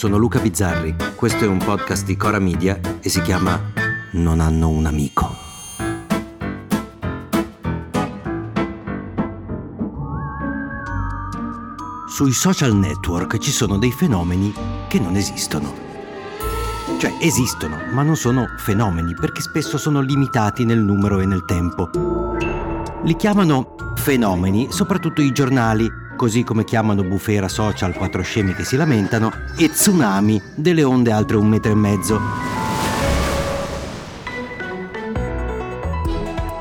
sono Luca Bizzarri, questo è un podcast di Cora Media e si chiama Non hanno un amico. Sui social network ci sono dei fenomeni che non esistono. Cioè esistono, ma non sono fenomeni perché spesso sono limitati nel numero e nel tempo. Li chiamano fenomeni soprattutto i giornali così come chiamano bufera social quattro scemi che si lamentano, e tsunami delle onde altre un metro e mezzo.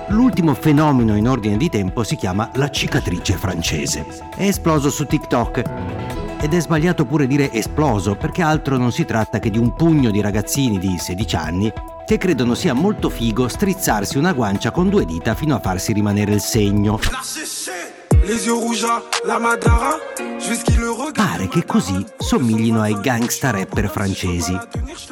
L'ultimo fenomeno in ordine di tempo si chiama la cicatrice francese. È esploso su TikTok ed è sbagliato pure dire esploso perché altro non si tratta che di un pugno di ragazzini di 16 anni che credono sia molto figo strizzarsi una guancia con due dita fino a farsi rimanere il segno. Pare che così somiglino ai gangsta rapper francesi.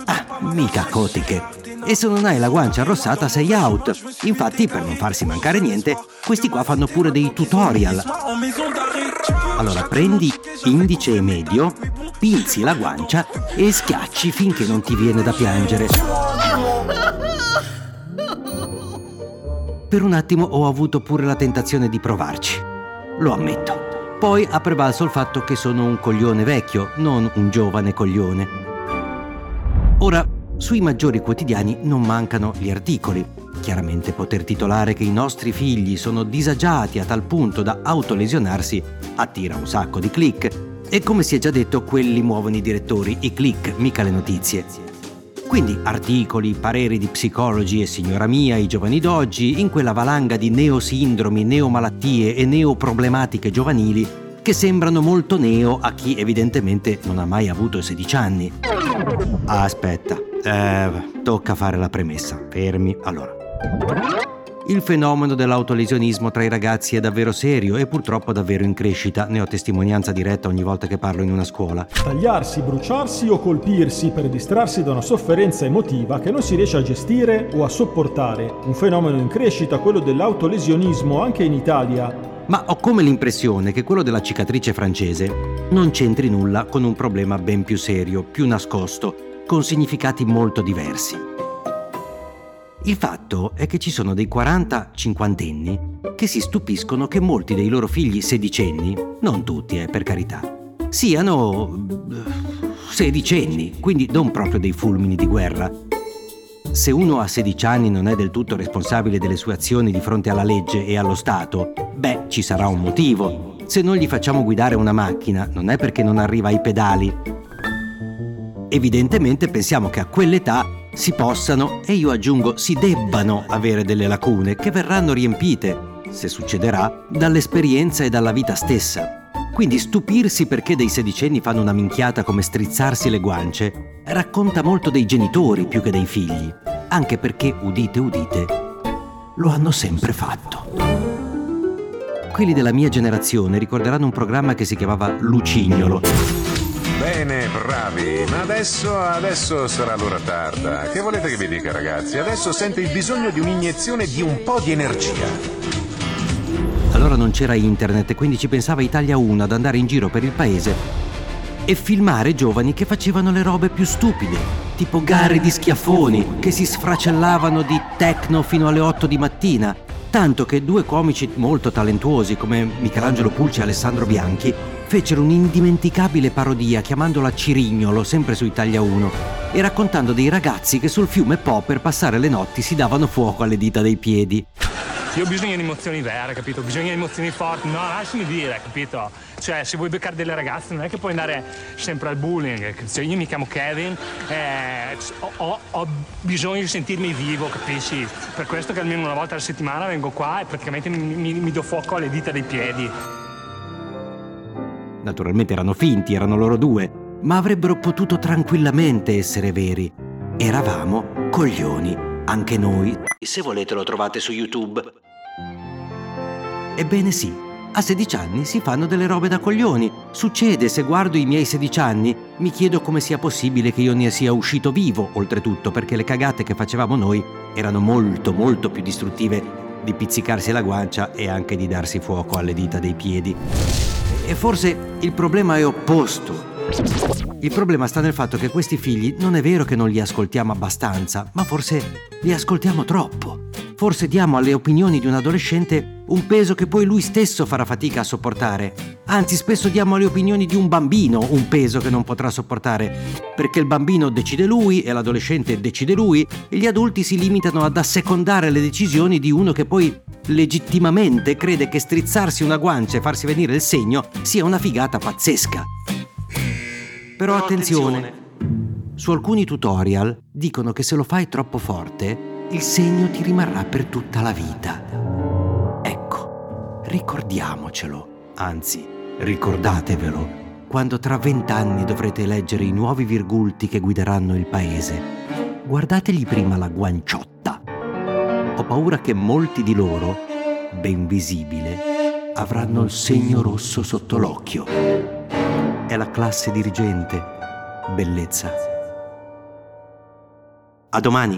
Ah, mica cotiche. E se non hai la guancia arrossata sei out. Infatti, per non farsi mancare niente, questi qua fanno pure dei tutorial. Allora prendi indice e medio, pinzi la guancia e schiacci finché non ti viene da piangere. Per un attimo ho avuto pure la tentazione di provarci lo ammetto. Poi ha prevalso il fatto che sono un coglione vecchio, non un giovane coglione. Ora, sui maggiori quotidiani non mancano gli articoli. Chiaramente poter titolare che i nostri figli sono disagiati a tal punto da autolesionarsi attira un sacco di click. E come si è già detto, quelli muovono i direttori, i click, mica le notizie. Quindi articoli, pareri di psicologi e signora mia, i giovani d'oggi, in quella valanga di neosindromi, neomalattie e neoproblematiche giovanili che sembrano molto neo a chi evidentemente non ha mai avuto 16 anni. Ah, aspetta, eh, tocca fare la premessa. Fermi. Allora. Il fenomeno dell'autolesionismo tra i ragazzi è davvero serio e purtroppo davvero in crescita, ne ho testimonianza diretta ogni volta che parlo in una scuola. Tagliarsi, bruciarsi o colpirsi per distrarsi da una sofferenza emotiva che non si riesce a gestire o a sopportare. Un fenomeno in crescita, quello dell'autolesionismo anche in Italia. Ma ho come l'impressione che quello della cicatrice francese non c'entri nulla con un problema ben più serio, più nascosto, con significati molto diversi. Il fatto è che ci sono dei 40-50enni che si stupiscono che molti dei loro figli sedicenni, non tutti eh, per carità, siano eh, sedicenni, quindi non proprio dei fulmini di guerra. Se uno a 16 anni non è del tutto responsabile delle sue azioni di fronte alla legge e allo Stato, beh, ci sarà un motivo. Se non gli facciamo guidare una macchina, non è perché non arriva ai pedali. Evidentemente pensiamo che a quell'età si possano e io aggiungo si debbano avere delle lacune che verranno riempite, se succederà, dall'esperienza e dalla vita stessa. Quindi stupirsi perché dei sedicenni fanno una minchiata come strizzarsi le guance racconta molto dei genitori più che dei figli, anche perché, udite udite, lo hanno sempre fatto. Quelli della mia generazione ricorderanno un programma che si chiamava Lucignolo Bene, bravi, ma adesso, adesso sarà l'ora tarda. Che volete che vi dica, ragazzi? Adesso sento il bisogno di un'iniezione di un po' di energia. Allora non c'era internet, quindi ci pensava Italia 1 ad andare in giro per il paese e filmare giovani che facevano le robe più stupide, tipo gare di schiaffoni che si sfracellavano di techno fino alle 8 di mattina. Tanto che due comici molto talentuosi come Michelangelo Pulci e Alessandro Bianchi fecero un'indimenticabile parodia chiamandola Cirignolo, sempre su Italia 1, e raccontando dei ragazzi che sul fiume Po per passare le notti si davano fuoco alle dita dei piedi. Io ho bisogno di emozioni vere, capito? Bisogno di emozioni forti. No, lasciami dire, capito? Cioè, se vuoi beccare delle ragazze non è che puoi andare sempre al bullying. Cioè, io mi chiamo Kevin, eh, ho, ho, bisogno di sentirmi vivo, capisci? Per questo che almeno una volta alla settimana vengo qua e praticamente mi, mi, mi do fuoco alle dita dei piedi. Naturalmente erano finti, erano loro due, ma avrebbero potuto tranquillamente essere veri. Eravamo coglioni, anche noi. Se volete lo trovate su YouTube. Ebbene sì, a 16 anni si fanno delle robe da coglioni. Succede, se guardo i miei 16 anni, mi chiedo come sia possibile che io ne sia uscito vivo, oltretutto, perché le cagate che facevamo noi erano molto, molto più distruttive di pizzicarsi la guancia e anche di darsi fuoco alle dita dei piedi. E forse il problema è opposto. Il problema sta nel fatto che questi figli non è vero che non li ascoltiamo abbastanza, ma forse li ascoltiamo troppo. Forse diamo alle opinioni di un adolescente un peso che poi lui stesso farà fatica a sopportare. Anzi, spesso diamo alle opinioni di un bambino un peso che non potrà sopportare, perché il bambino decide lui e l'adolescente decide lui e gli adulti si limitano ad assecondare le decisioni di uno che poi legittimamente crede che strizzarsi una guancia e farsi venire il segno sia una figata pazzesca. Però attenzione, su alcuni tutorial dicono che se lo fai troppo forte, il segno ti rimarrà per tutta la vita. Ricordiamocelo, anzi, ricordatevelo, quando tra vent'anni dovrete leggere i nuovi virgulti che guideranno il paese. Guardategli prima la guanciotta. Ho paura che molti di loro, ben visibile, avranno il segno rosso sotto l'occhio. È la classe dirigente, bellezza. A domani!